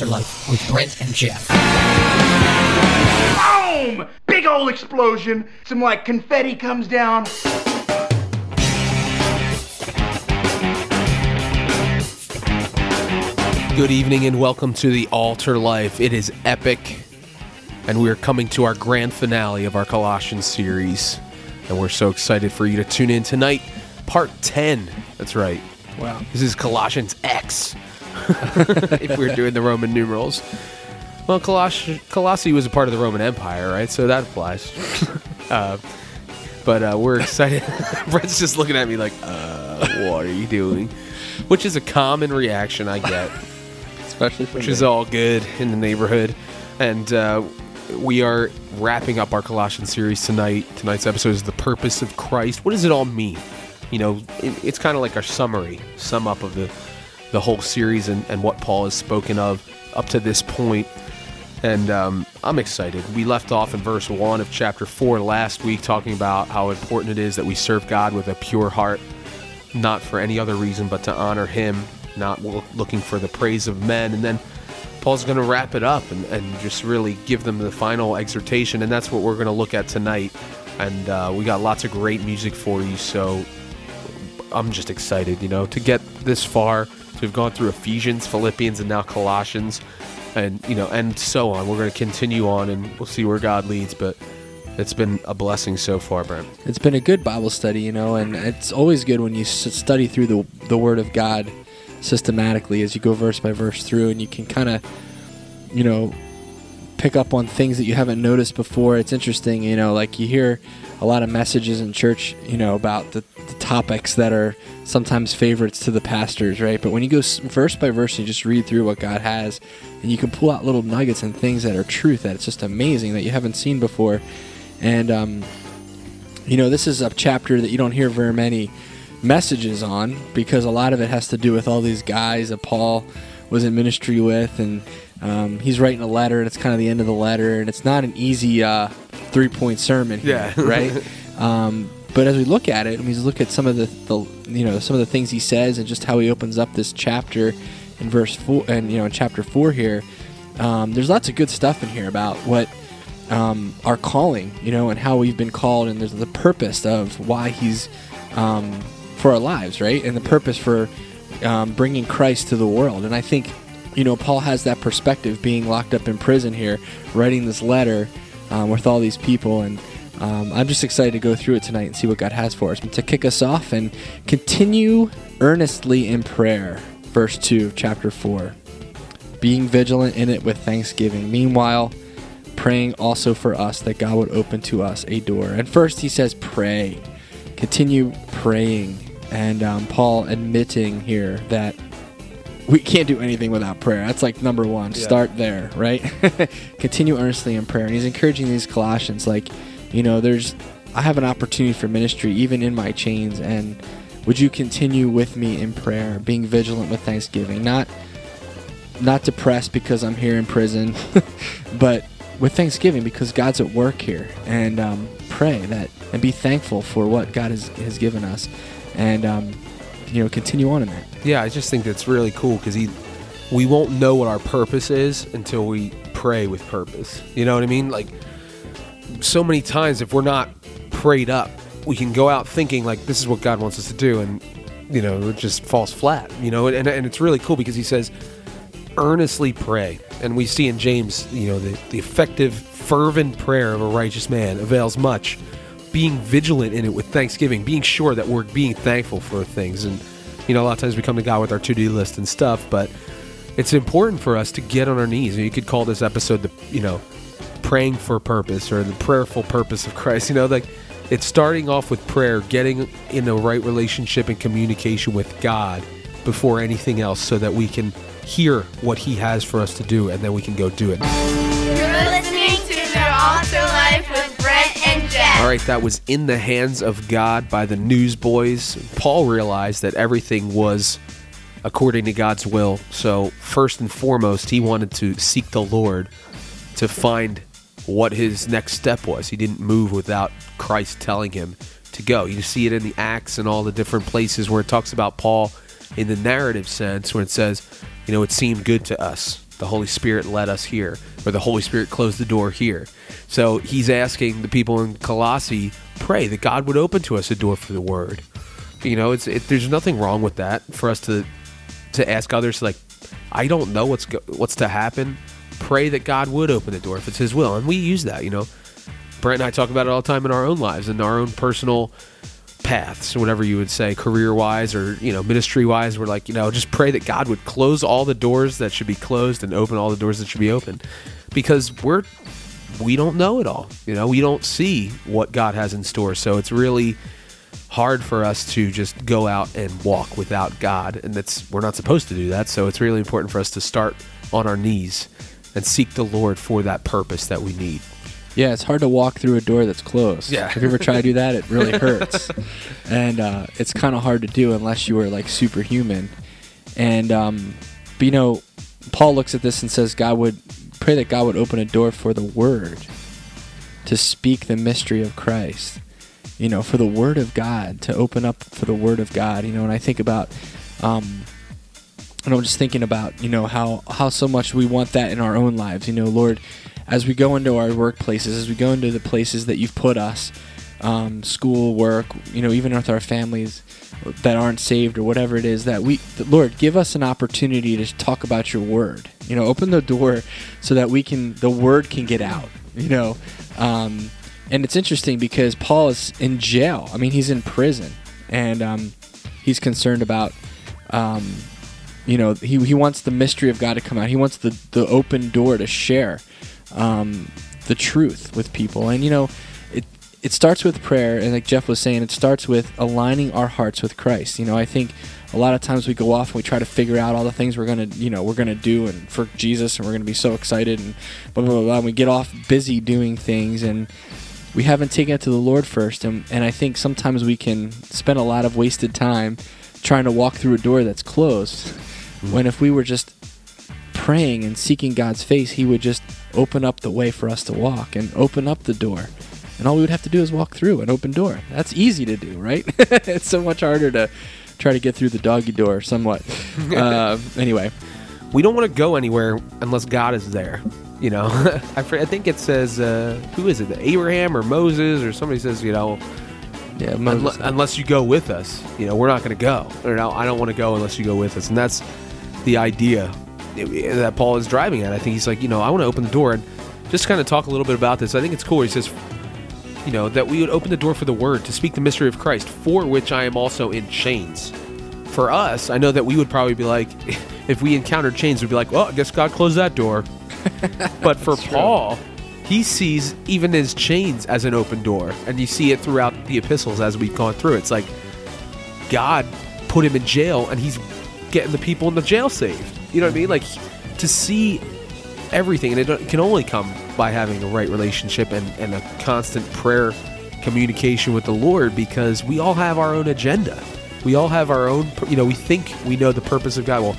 Altar Life with Brent and Geoff. Boom! Big old explosion. Some like confetti comes down. Good evening and welcome to the Altar Life. It is epic, and we are coming to our grand finale of our Colossians series. And we're so excited for you to tune in tonight. Part 10. That's right. Wow. This is Colossians X. if we're doing the Roman numerals. Well, Coloss- Colossae was a part of the Roman Empire, right? So that applies. uh, but uh, we're excited. Brent's just looking at me like, uh, what are you doing? Which is a common reaction I get Especially which me. is all good in the neighborhood. And uh, we are wrapping up our Colossians series tonight. Tonight's episode is the purpose of Christ. What does it all mean? You know, it, it's kind of like our summary, sum up of the the whole series and, and what Paul has spoken of up to this point. And um, I'm excited. We left off in verse 1 of chapter 4 last week, talking about how important it is that we serve God with a pure heart, not for any other reason but to honor Him, not looking for the praise of men. And then Paul's going to wrap it up and, and just really give them the final exhortation. And that's what we're going to look at tonight. And uh, we got lots of great music for you. So I'm just excited, you know, to get this far, to have gone through Ephesians, Philippians, and now Colossians, and you know, and so on. We're going to continue on, and we'll see where God leads. But it's been a blessing so far, Brent. It's been a good Bible study, you know, and it's always good when you study through the the Word of God systematically as you go verse by verse through, and you can kind of, you know, pick up on things that you haven't noticed before. It's interesting, you know, like you hear a lot of messages in church, you know, about the, the topics that are sometimes favorites to the pastors, right? But when you go verse by verse and you just read through what God has, and you can pull out little nuggets and things that are truth that it's just amazing that you haven't seen before. And, um, you know, this is a chapter that you don't hear very many messages on because a lot of it has to do with all these guys that Paul was in ministry with, and um, he's writing a letter, and it's kind of the end of the letter, and it's not an easy uh, three-point sermon, here, Yeah. right? Um, but as we look at it, and we look at some of the, the, you know, some of the things he says, and just how he opens up this chapter in verse four, and you know, in chapter four here, um, there's lots of good stuff in here about what um, our calling, you know, and how we've been called, and there's the purpose of why He's um, for our lives, right? And the purpose for um, bringing Christ to the world. And I think, you know, Paul has that perspective, being locked up in prison here, writing this letter um, with all these people, and um, I'm just excited to go through it tonight and see what God has for us. But to kick us off and continue earnestly in prayer, verse two, chapter four being vigilant in it with thanksgiving. Meanwhile, praying also for us that God would open to us a door. And first, he says, pray. Continue praying. And um, Paul admitting here that we can't do anything without prayer. That's like number one. Yeah. Start there, right? Continue earnestly in prayer. And he's encouraging these Colossians, like, you know, there's, I have an opportunity for ministry even in my chains. And would you continue with me in prayer, being vigilant with thanksgiving? Not not depressed because I'm here in prison, but with thanksgiving because God's at work here, and um, pray that and be thankful for what God has, has given us, and um, you know continue on in that. Yeah, I just think that's really cool because he, we won't know what our purpose is until we pray with purpose. You know what I mean? Like, so many times if we're not prayed up, we can go out thinking like this is what God wants us to do, and you know it just falls flat. You know, and and it's really cool because he says, earnestly pray, and we see in James, you know, the the effective, fervent prayer of a righteous man avails much. Being vigilant in it with thanksgiving, being sure that we're being thankful for things, and you know, a lot of times we come to God with our to-do list and stuff, but it's important for us to get on our knees. You could call this episode the, you know, praying for purpose or the prayerful purpose of Christ. You know, like it's starting off with prayer, getting in the right relationship and communication with God before anything else so that we can hear what he has for us to do and then we can go do it. You're listening to the Altar Life with Brent and Geoff. All right, that was In the Hands of God by the Newsboys. Paul realized that everything was according to God's will. So, first and foremost, he wanted to seek the Lord to find what his next step was. He didn't move without Christ telling him to go. You see it in the Acts and all the different places where it talks about Paul in the narrative sense, where it says, you know, it seemed good to us the Holy Spirit led us here, or the Holy Spirit closed the door here. So he's asking the people in Colossae, pray that God would open to us a door for the Word. You know, it's it, there's nothing wrong with that for us to to ask others like, I don't know what's go- what's to happen. Pray that God would open the door if it's His will, and we use that. You know, Brent and I talk about it all the time in our own lives and our own personal paths, whatever you would say, career wise or you know ministry wise. We're like, you know, just pray that God would close all the doors that should be closed and open all the doors that should be open, because we're we don't know it all. You know, we don't see what God has in store, so it's really hard for us to just go out and walk without God, and that's we're not supposed to do that. So it's really important for us to start on our knees and seek the Lord for that purpose that we need. Yeah, it's hard to walk through a door that's closed. Yeah. If you ever try to do that, it really hurts. and uh, it's kind of hard to do unless you are like superhuman. And, um, but you know, Paul looks at this and says, God would pray that God would open a door for the word to speak the mystery of Christ. You know, for the word of God, to open up for the word of God. You know, and I think about, um, and I'm just thinking about, you know, how, how so much we want that in our own lives. You know, Lord, as we go into our workplaces, as we go into the places that you've put us, um, school, work, you know, even with our families that aren't saved or whatever it is, that we, that, Lord, give us an opportunity to talk about your word. You know, open the door so that we can, the word can get out. You know, um, and it's interesting because Paul is in jail. I mean, he's in prison, and um, he's concerned about. Um, you know, he, he wants the mystery of God to come out. He wants the, the open door to share um, the truth with people. And, you know, it, it starts with prayer. And like Geoff was saying, it starts with aligning our hearts with Christ. You know, I think a lot of times we go off and we try to figure out all the things we're to, you know, we're to do and for Jesus and we're to be so excited and blah, blah, blah, blah. And we get off busy doing things and we haven't taken it to the Lord first. And, and I think sometimes we can spend a lot of wasted time trying to walk through a door that's closed when if we were just praying and seeking God's face, He would just open up the way for us to walk and open up the door. And all we would have to do is walk through an open door. That's easy to do, right? it's so much harder to try to get through the doggy door, somewhat. uh, anyway, We don't want to go anywhere unless God is there. You know, I, think it says uh, who is it? Abraham or Moses or somebody says you know yeah, unle- Moses. unless you go with us, you know, we're not going to go. Or no, I don't want to go unless you go with us, and that's the idea that Paul is driving at. I think he's like, you know, I want to open the door and just kind of talk a little bit about this. I think it's cool. He says, you know, that we would open the door for the word to speak the mystery of Christ, for which I am also in chains. For us, I know that we would probably be like, if we encountered chains, we'd be like, well, I guess God closed that door. but for Paul, he sees even his chains as an open door. And you see it throughout the epistles as we've gone through. It's like God put him in jail and he's getting the people in the jail saved. You know what I mean? Like to see everything, and it can only come by having a right relationship and, and a constant prayer communication with the Lord because we all have our own agenda. We all have our own, you know, we think we know the purpose of God. Well,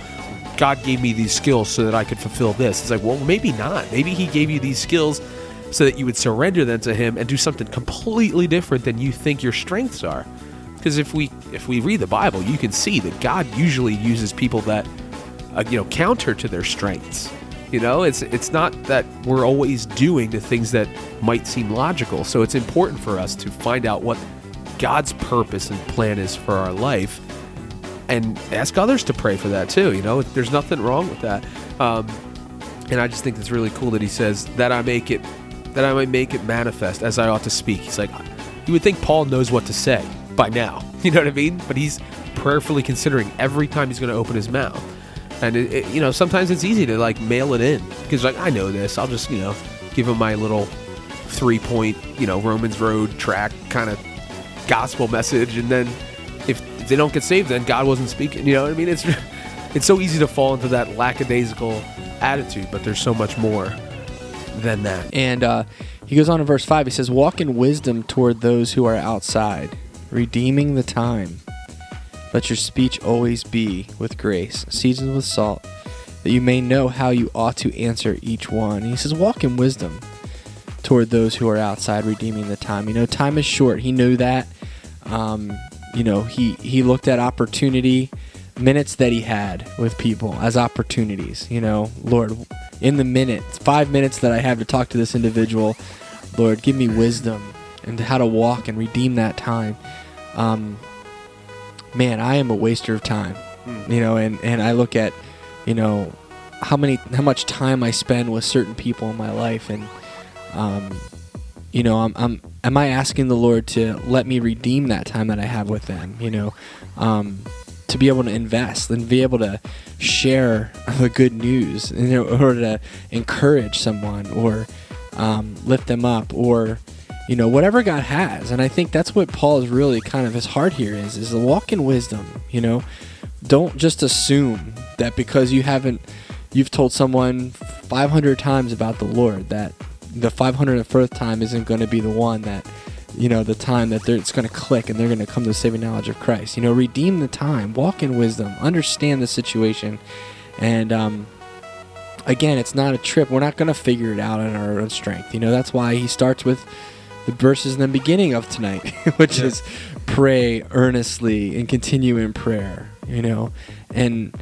God gave me these skills so that I could fulfill this. It's like, well, maybe not. Maybe He gave you these skills so that you would surrender them to Him and do something completely different than you think your strengths are. Because if we if we read the Bible, you can see that God usually uses people that uh, you know counter to their strengths. You know, it's it's not that we're always doing the things that might seem logical. So it's important for us to find out what God's purpose and plan is for our life, and ask others to pray for that too. You know, there's nothing wrong with that. Um, and I just think it's really cool that he says that I make it that I might make it manifest as I ought to speak. He's like, you would think Paul knows what to say by now. You know what I mean? But he's prayerfully considering every time he's going to open his mouth. And it, it, you know, sometimes it's easy to like mail it in because like I know this. I'll just you know give him my little three point you know Romans Road track kind of gospel message, and then if, they don't get saved, then God wasn't speaking. You know what I mean? It's it's so easy to fall into that lackadaisical attitude, but there's so much more than that. And uh, he goes on in verse 5. He says, Walk in wisdom toward those who are outside, redeeming the time. Let your speech always be with grace, seasoned with salt, that you may know how you ought to answer each one. And he says, Walk in wisdom toward those who are outside, redeeming the time. You know, time is short. He knew that. Um, you know, he, he looked at opportunity minutes that he had with people as opportunities. You know, Lord, in the minutes, five minutes that I have to talk to this individual, Lord, give me wisdom and how to walk and redeem that time. Um, man, I am a waster of time. You know, and, and I look at, you know, how many how much time I spend with certain people in my life and um, you know, I'm, I'm am I asking the Lord to let me redeem that time that I have with them, you know, um, to be able to invest and be able to share the good news in order to encourage someone or um, lift them up or you know whatever God has, and I think that's what Paul is really kind of his heart here is is to walk in wisdom, you know, don't just assume that because you haven't you've told someone 500 times about the Lord that the 501st time isn't going to be the one that you know the time that it's going to click and they're going to come to the saving knowledge of Christ. You know, redeem the time, walk in wisdom, understand the situation, and um, again, it's not a trip. We're not going to figure it out on our own strength. You know, that's why he starts with the verses in the beginning of tonight, which Yeah. is pray earnestly and continue in prayer. You know, and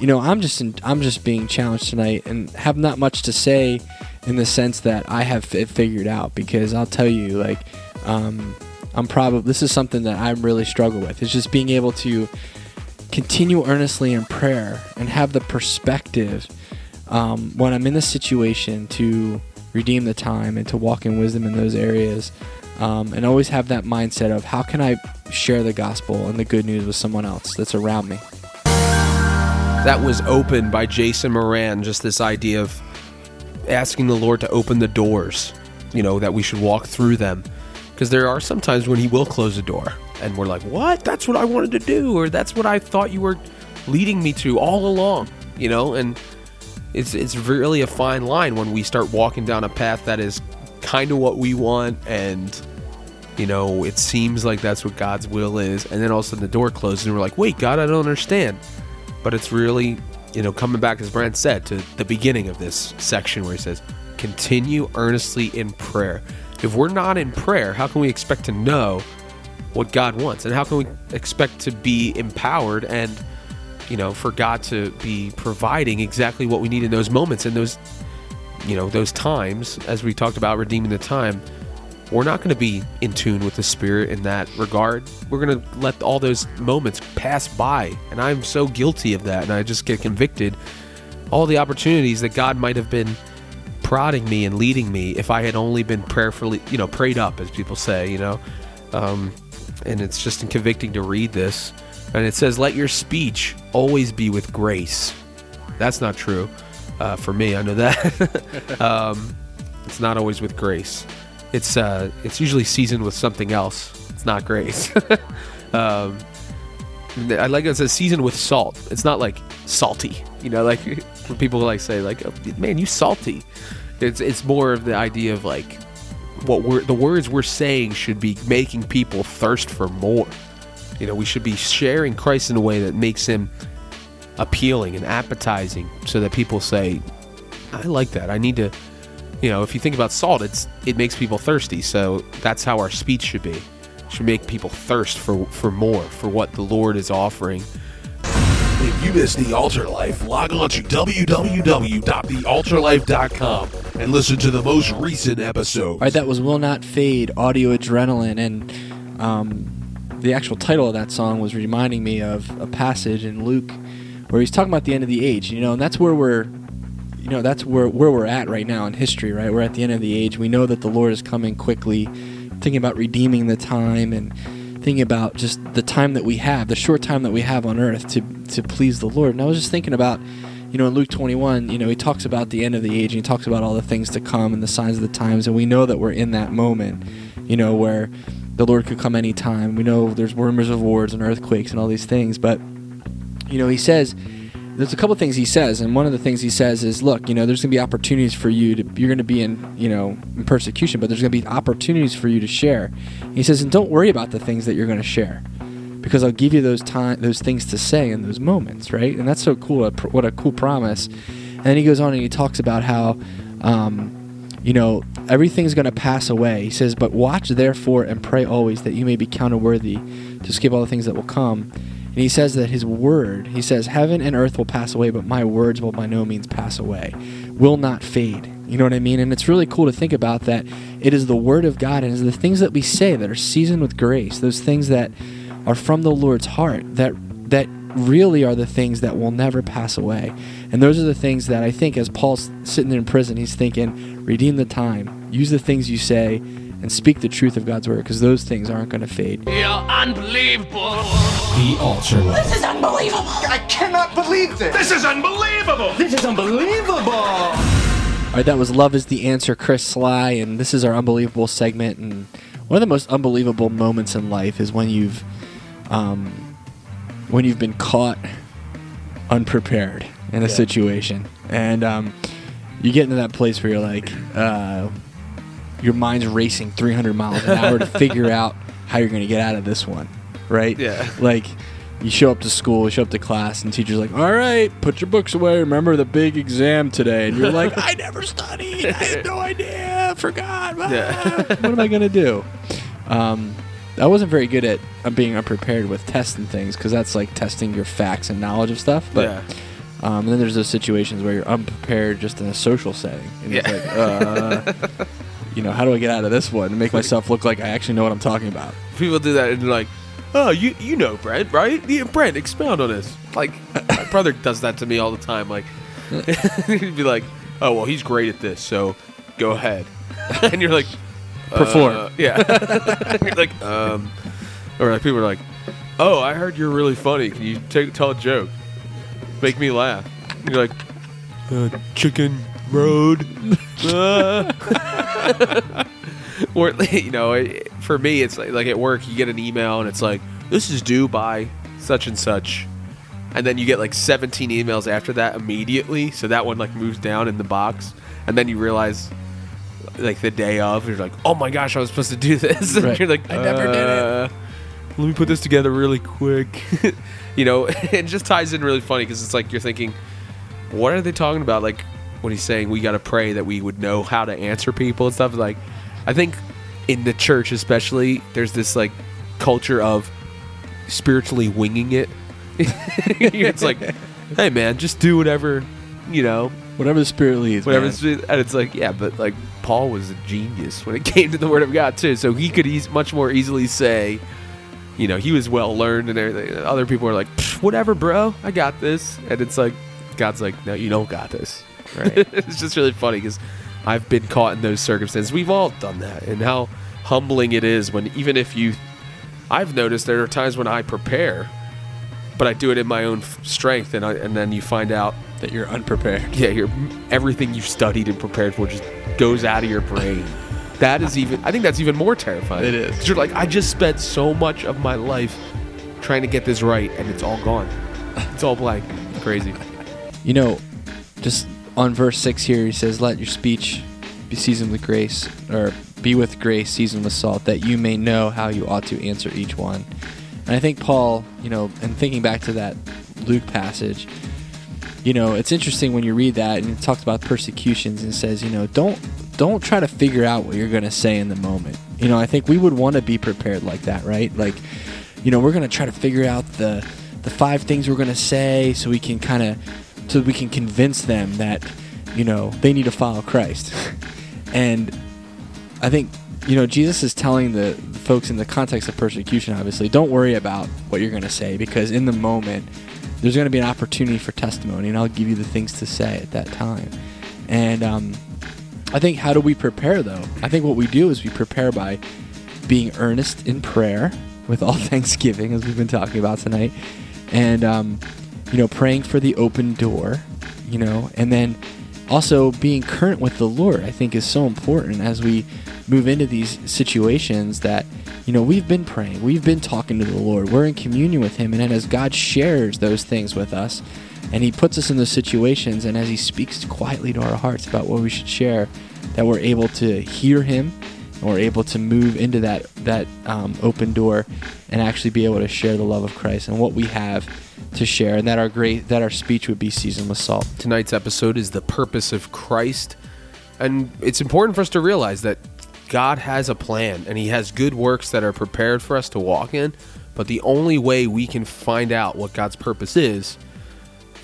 you know, I'm just in, I'm just being challenged tonight and have not much to say in the sense that I have it figured out because I'll tell you like um, I'm probably this is something that I really struggle with. It's just being able to continue earnestly in prayer and have the perspective um, when I'm in the situation to redeem the time and to walk in wisdom in those areas. Um, and always have that mindset of how can I share the gospel and the good news with someone else that's around me. That was opened by Jason Morant, just this idea of asking the Lord to open the doors, you know, that we should walk through them. Because there are some times when He will close a door, and we're like, what? That's what I wanted to do, or that's what I thought you were leading me to all along, you know? And it's, it's really a fine line when we start walking down a path that is kind of what we want and you know, it seems like that's what God's will is, and then all of a sudden the door closes, and we're like, "Wait, God, I don't understand." But it's really, you know, coming back as Brent said to the beginning of this section where he says, "Continue earnestly in prayer." If we're not in prayer, how can we expect to know what God wants, and how can we expect to be empowered and, you know, for God to be providing exactly what we need in those moments and those, you know, those times, as we talked about redeeming the time we're not going to be in tune with the spirit in that regard. We're going to let all those moments pass by and i'm so guilty of that and i just get convicted. All the opportunities that god might have been prodding me and leading me if i had only been prayerfully you know prayed up as people say you know? Um, and it's just convicting to read this and it says let your speech always be with grace that's not true uh, for me i know that um, it's not always with grace it's uh it's usually seasoned with something else. It's not grace. um, I like it, says seasoned with salt. It's not like salty, you know, like when people like say like, oh, "Man, you salty." It's it's more of the idea of like what we're the words we're saying should be making people thirst for more. You know, we should be sharing Christ in a way that makes him appealing and appetizing, so that people say, "I like that. I need to." you know, if you think about salt, it's it makes people thirsty. So that's how our speech should be. It should make people thirst for for more, for what the Lord is offering. If you missed The Altar Life, log on to www.thealtarlife.com and listen to the most recent episode. All right, that was Will Not Fade, Audio Adrenaline, and um, the actual title of that song was reminding me of a passage in Luke where he's talking about the end of the age, you know, and that's where we're, you know, that's where, where we're at right now in history, right? We're at the end of the age. We know that the Lord is coming quickly, thinking about redeeming the time and thinking about just the time that we have, the short time that we have on earth to, to please the Lord. And I was just thinking about, you know, in Luke 21, you know, he talks about the end of the age and he talks about all the things to come and the signs of the times. And we know that we're in that moment, you know, where the Lord could come anytime. We know there's rumors of wars and earthquakes and all these things. But, you know, he says, there's a couple things he says. And one of the things he says is, look, you know, there's going to be opportunities for you to, you're going to be in, you know, in persecution, but there's going to be opportunities for you to share. He says, and don't worry about the things that you're going to share because I'll give you those time, those things to say in those moments, right? And that's so cool. What a cool promise. And then he goes on and he talks about how, um, you know, everything's going to pass away. He says, but watch therefore and pray always that you may be counted worthy to escape all the things that will come. And he says that his word, he says, Heaven and earth will pass away, but my words will by no means pass away, will not fade. You know what I mean? And it's really cool to think about that it is the word of God and it is the things that we say that are seasoned with grace, those things that are from the Lord's heart, that that really are the things that will never pass away. And those are the things that I think as Paul's sitting in prison, he's thinking, redeem the time, use the things you say, and speak the truth of God's word, because those things aren't going to fade. You're unbelievable. The Altar Life. I cannot believe this. This is unbelievable. This is unbelievable. All right, that was Love is the Answer, Chris Sligh, and this is our unbelievable segment. And one of the most unbelievable moments in life is when you've, um, when you've been caught unprepared in a situation, and um, you get into that place where you're like, uh, your mind's racing 300 miles an hour to figure out how you're going to get out of this one, right? Yeah. Like, you show up to school, you show up to class, and teacher's like, "All right, put your books away. Remember the big exam today." And you're like, "I never studied. I had no idea. Forgot. Ah, Yeah. what am I gonna do?" Um, I wasn't very good at uh, being unprepared with tests and things because that's like testing your facts and knowledge of stuff. But yeah. Um, and then there's those situations where you're unprepared just in a social setting, and Yeah. it's like, uh, you know, how do I get out of this one and make myself look like I actually know what I'm talking about? People do that and they're like, "Oh, you you know Brent, right? Yeah, Brent, expound on this." Like my brother does that to me all the time. Like he'd be like, "Oh, well, he's great at this, so go ahead." and you're like, Perform. uh, yeah. like, um, or like people are like, "Oh, I heard you're really funny. Can you take, tell a joke? Make me laugh." And you're like, uh, "Chicken road." Uh. or you know, it, for me, it's like, like at work, you get an email and it's like, "This is due by such and such," and then you get like 17 emails after that immediately. So that one like moves down in the box, and then you realize. Like the day of, you're like, "Oh my gosh, I was supposed to do this." And Right. you're like, I never did it. "Uh, Let me put this together really quick. you know, it just ties in really funny because it's like you're thinking, what are they talking about? Like when he's saying we got to pray that we would know how to answer people and stuff. Like, I think in the church, especially, there's this like culture of spiritually winging it. it's like, hey man, just do whatever, you know, Whatever the spirit leads. whatever. it's- And it's like, yeah, but like Paul was a genius when it came to the Word of God too. So he could eas- much more easily say, you know, he was well learned and everything. Other people are like, whatever, bro, I got this. And it's like, God's like, no, you don't got this. Right. it's just really funny because I've been caught in those circumstances. We've all done that, and how humbling it is when even if you, I've noticed there are times when I prepare, but I do it in my own strength, and I, and then you find out that you're unprepared. yeah, your everything you've studied and prepared for just goes out of your brain. That is even. I think that's even more terrifying. It is. 'Cause you're like, I just spent so much of my life trying to get this right, and it's all gone. It's all blank. Crazy. You know, just on verse 6 here, he says, Let your speech be seasoned with grace, or be with grace, seasoned with salt, that you may know how you ought to answer each one. And I think Paul, you know, and thinking back to that Luke passage, you know, it's interesting when you read that and it talks about persecutions and it says, you know, don't don't try to figure out what you're going to say in the moment. You know, I think we would want to be prepared like that, right? Like, you know, we're going to try to figure out the the five things we're going to say so we can kind of so we can convince them that, you know, they need to follow Christ. and I think you know Jesus is telling the folks in the context of persecution, obviously, don't worry about what you're going to say because in the moment there's going to be an opportunity for testimony, and I'll give you the things to say at that time. And um, I think how do we prepare though? I think what we do is we prepare by being earnest in prayer with all thanksgiving, as we've been talking about tonight, and um, you know praying for the open door, you know, and then also being current with the Lord. I think is so important as we move into these situations that you know we've been praying, we've been talking to the Lord, we're in communion with Him, and as God shares those things with us. And he puts us in those situations, and as he speaks quietly to our hearts about what we should share, that we're able to hear him and we're able to move into that that um, open door and actually be able to share the love of Christ and what we have to share, and that our great that our speech would be seasoned with salt. Tonight's episode is the purpose of Christ. And it's important for us to realize that God has a plan and He has good works that are prepared for us to walk in, But the only way we can find out what God's purpose is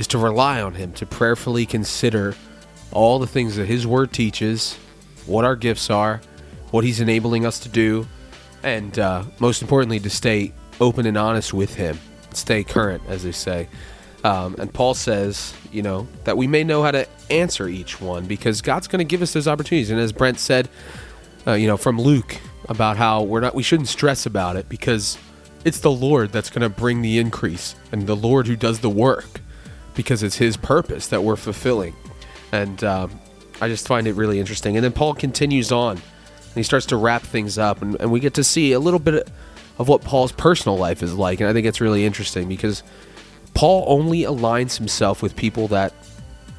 is to rely on Him, to prayerfully consider all the things that His Word teaches, what our gifts are, what He's enabling us to do, and uh, most importantly, to stay open and honest with Him, stay current, as they say. Um, and Paul says, you know, that we may know how to answer each one because God's going to give us those opportunities. And as Brent said, uh, you know, from Luke about how we're not, we shouldn't stress about it because it's the Lord that's going to bring the increase and the Lord who does the work because it's His purpose that we're fulfilling. And um, I just find it really interesting. And then Paul continues on and he starts to wrap things up, and, and we get to see a little bit of what Paul's personal life is like. And I think it's really interesting because Paul only aligns himself with people that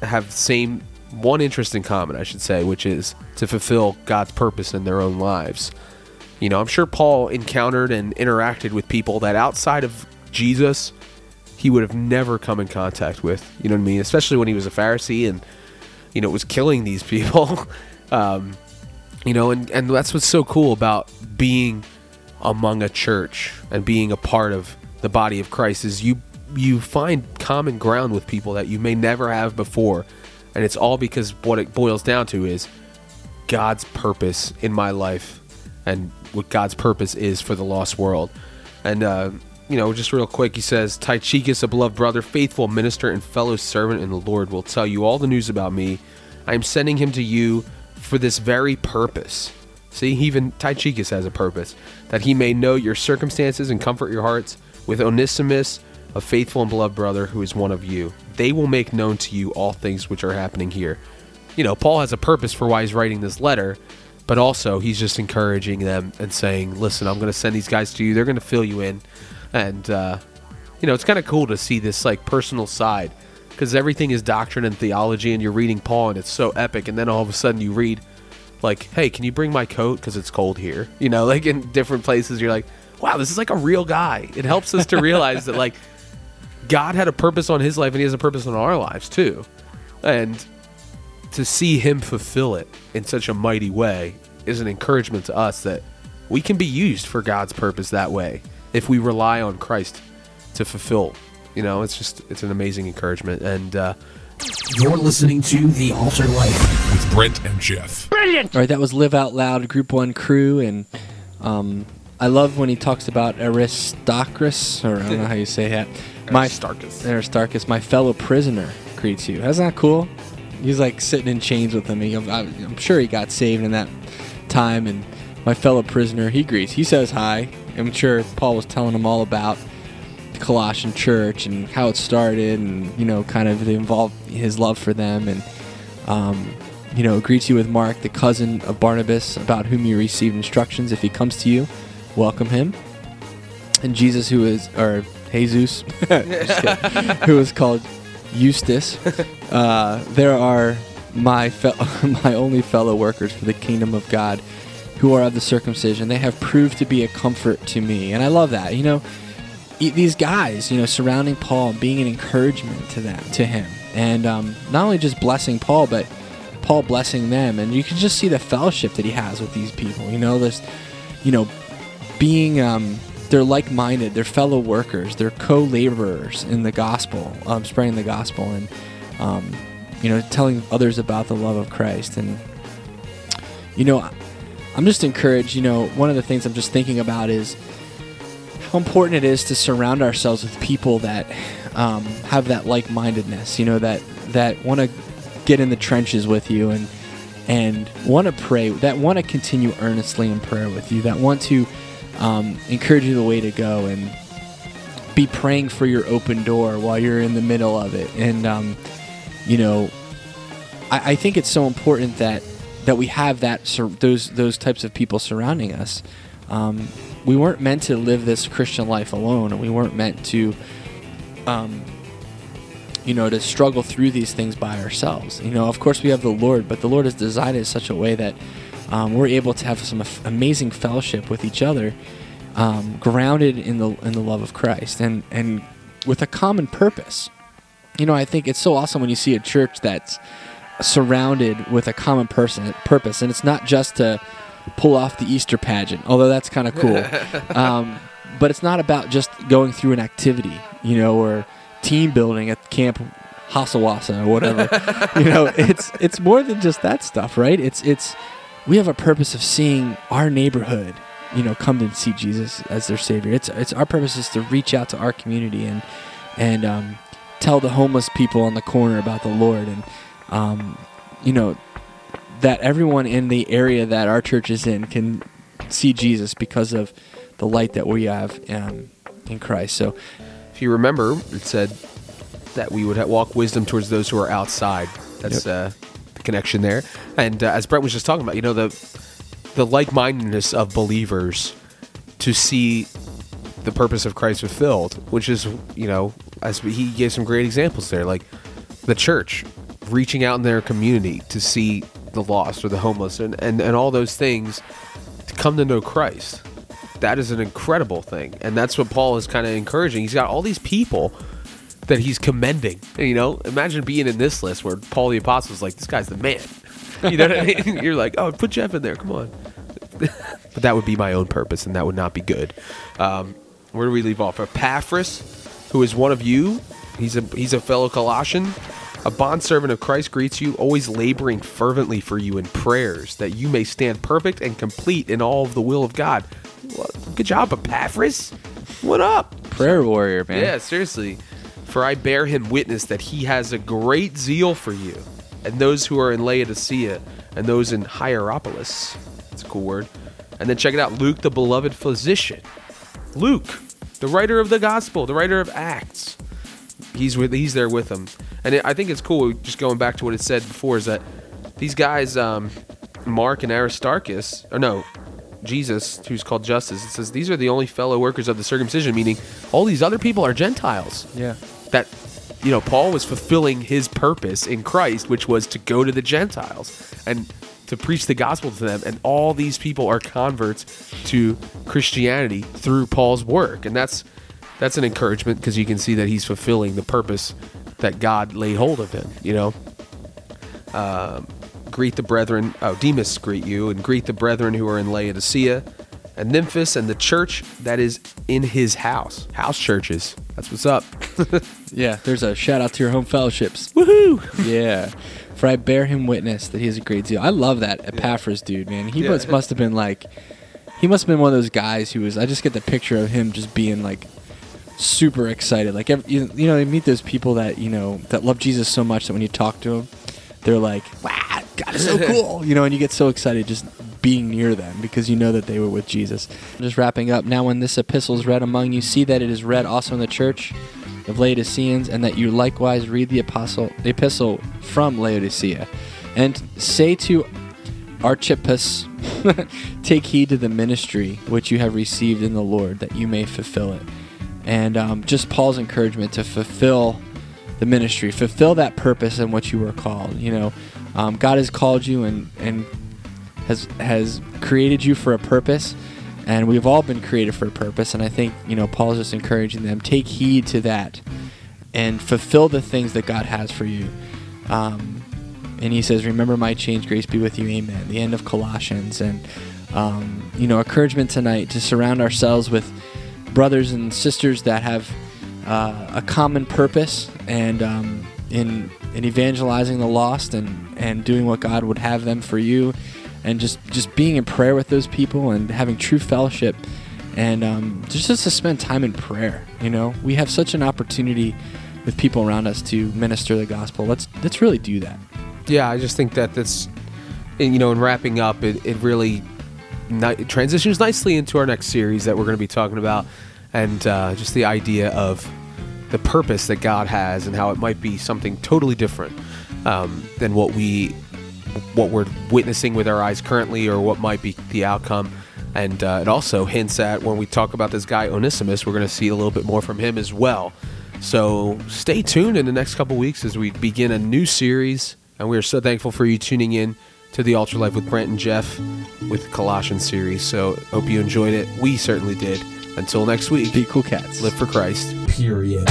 have the same one interest in common, I should say, which is to fulfill God's purpose in their own lives. You know, I'm sure Paul encountered and interacted with people that outside of Jesus, he would have never come in contact with. You know what I mean? Especially when he was a Pharisee and, you know, was killing these people. um, you know, and, and that's what's so cool about being among a church and being a part of the body of Christ is you you find common ground with people that you may never have before and it's all because what it boils down to is God's purpose in my life and what God's purpose is for the lost world. And uh, you know, just real quick, he says, Tychicus, a beloved brother, faithful minister, and fellow servant in the Lord, will tell you all the news about me. I am sending him to you for this very purpose. See, even Tychicus has a purpose, that he may know your circumstances and comfort your hearts with Onesimus, a faithful and beloved brother who is one of you. They will make known to you all things which are happening here. You know, Paul has a purpose for why he's writing this letter, but also he's just encouraging them and saying, listen, I'm going to send these guys to you. They're going to fill you in. And, uh, you know, it's kind of cool to see this, like, personal side because everything is doctrine and theology, and you're reading Paul, and it's so epic. And then all of a sudden you read, like, hey, can you bring my coat because it's cold here? You know, like in different places, you're like, wow, this is like a real guy. It helps us to realize that, like, God had a purpose on his life, and he has a purpose on our lives, too. And to see him fulfill it in such a mighty way is an encouragement to us that we can be used for God's purpose that way if we rely on Christ to fulfill. You know, it's just it's an amazing encouragement, and uh, You're listening to The Altar Life. With Brent and Geoff. Brilliant. All right, that was Live Out Loud, Group One crew, and um, I love when he talks about Aristarchus, or I don't know how you say that. My Aristarchus. Aristarchus, my fellow prisoner, greets you. Isn't that cool? He's like sitting in chains with him. He, I'm, I'm sure he got saved in that time, and my fellow prisoner, he greets. He says hi. I'm sure Paul was telling them all about the Colossian church and how it started, and you know, kind of involved his love for them, and um, you know, greets you with Mark, the cousin of Barnabas, about whom you received instructions. If he comes to you, welcome him. And Jesus, who is, or Jesus, who is called Justus, uh, there are my fe- my only fellow workers for the kingdom of God, who are of the circumcision. They have proved to be a comfort to me, and I love that. You know, these guys, you know, surrounding Paul, being an encouragement to them, to him, and um, not only just blessing Paul, but Paul blessing them, and you can just see the fellowship that he has with these people. You know, this, you know, being um, they're like-minded, they're fellow workers, they're co-laborers in the gospel, um, spreading the gospel, and um, you know, telling others about the love of Christ. And you know, I'm just encouraged. You know, one of the things I'm just thinking about is how important it is to surround ourselves with people that um, have that like-mindedness. You know, that that want to get in the trenches with you and and want to pray, that want to continue earnestly in prayer with you, that want to um, encourage you the way to go and be praying for your open door while you're in the middle of it. And um, you know, I, I think it's so important that that we have that sur- those those types of people surrounding us. Um, we weren't meant to live this Christian life alone, and we weren't meant to, um, you know, to struggle through these things by ourselves. You know, of course, we have the Lord, but the Lord has designed it in such a way that um, we're able to have some amazing fellowship with each other, um, grounded in the in the love of Christ, and and with a common purpose. You know, I think it's so awesome when you see a church that's surrounded with a common person purpose, and it's not just to pull off the Easter pageant, although that's kind of cool. um, but it's not about just going through an activity, you know, or team building at Camp Hasawasa or whatever. you know, it's it's more than just that stuff, right? It's it's we have a purpose of seeing our neighborhood, you know, come to see Jesus as their savior. It's it's our purpose is to reach out to our community and and um, tell the homeless people on the corner about the Lord and um, you know that everyone in the area that our church is in can see Jesus because of the light that we have um, in Christ. So If you remember, it said that we would walk wisdom towards those who are outside. That's uh, the connection there. And uh, as Brent was just talking about, you know, the the like mindedness of believers to see the purpose of Christ fulfilled, which is, you know, as he gave some great examples there, like the church reaching out in their community to see the lost or the homeless and, and, and all those things to come to know Christ. That is an incredible thing. And that's what Paul is kind of encouraging. He's got all these people that he's commending. You know, imagine being in this list where Paul the Apostle is like, this guy's the man. You know what I mean? You're like, oh, put Geoff in there. Come on. but that would be my own purpose, and that would not be good. Um, where do we leave off? Epaphras, who is one of you. He's a he's a fellow Colossian, a bondservant of Christ greets you, always laboring fervently for you in prayers, that you may stand perfect and complete in all of the will of God. Well, good job, Epaphras. What up? prayer warrior, man. Yeah, seriously. For I bear him witness that he has a great zeal for you, and those who are in Laodicea, and those in Hierapolis. That's a cool word. And then check it out Luke, the beloved physician. Luke, the writer of the gospel, the writer of Acts. He's with, he's there with them, and it, I think it's cool. Just going back to what it said before is that these guys, um, Mark and Aristarchus, or no, Jesus, who's called Justus, it says these are the only fellow workers of the circumcision, meaning all these other people are Gentiles. Yeah. That, you know, Paul was fulfilling his purpose in Christ, which was to go to the Gentiles and to preach the gospel to them. And all these people are converts to Christianity through Paul's work. And that's that's an encouragement because you can see that he's fulfilling the purpose that God laid hold of him, you know um, greet the brethren. Oh, Demas greet you, and greet the brethren who are in Laodicea and Nymphas and the church that is in his house. House churches. That's what's up. Yeah, there's a shout out to your home fellowships. Woohoo! Yeah. For I bear him witness that he is a great deal. I love that Epaphras dude, man. He Yeah. must, must have been like, he must have been one of those guys who was, I just get the picture of him just being like super excited. Like, ev- you, you know, you meet those people that, you know, that love Jesus so much that when you talk to them, they're like, wow, God is so cool. You know, and you get so excited just being near them because you know that they were with Jesus. Just wrapping up. Now, when this epistle is read among you, see that it is read also in the church of Laodiceans, and that you likewise read the apostle, the epistle from Laodicea, and say to Archippus, take heed to the ministry which you have received in the Lord, that you may fulfill it. And um, just Paul's encouragement to fulfill the ministry, fulfill that purpose in what you were called. You know, um, God has called you and and has has created you for a purpose, and we've all been created for a purpose. And I think you know Paul's just encouraging them take heed to that and fulfill the things that God has for you. Um, and he says, "Remember my change, grace be with you, Amen." The end of Colossians, and um, you know, encouragement tonight to surround ourselves with brothers and sisters that have uh, a common purpose and um, in in evangelizing the lost and and doing what God would have them for you, and just just being in prayer with those people and having true fellowship, and um, just just to spend time in prayer. You know, we have such an opportunity with people around us to minister the gospel. Let's let's really do that. Yeah, I just think that that's, you know, in wrapping up, it, it really ni- it transitions nicely into our next series that we're going to be talking about, and uh, just the idea of the purpose that God has and how it might be something totally different um, than what we, what we're witnessing with our eyes currently, or what might be the outcome. And uh, it also hints at when we talk about this guy Onesimus, we're going to see a little bit more from him as well. So stay tuned in the next couple weeks as we begin a new series. And we are so thankful for you tuning in to the Altar Life with Brent and Geoff with the Colossians series. So hope you enjoyed it. We certainly did. Until next week, Be cool cats. live for Christ. Period.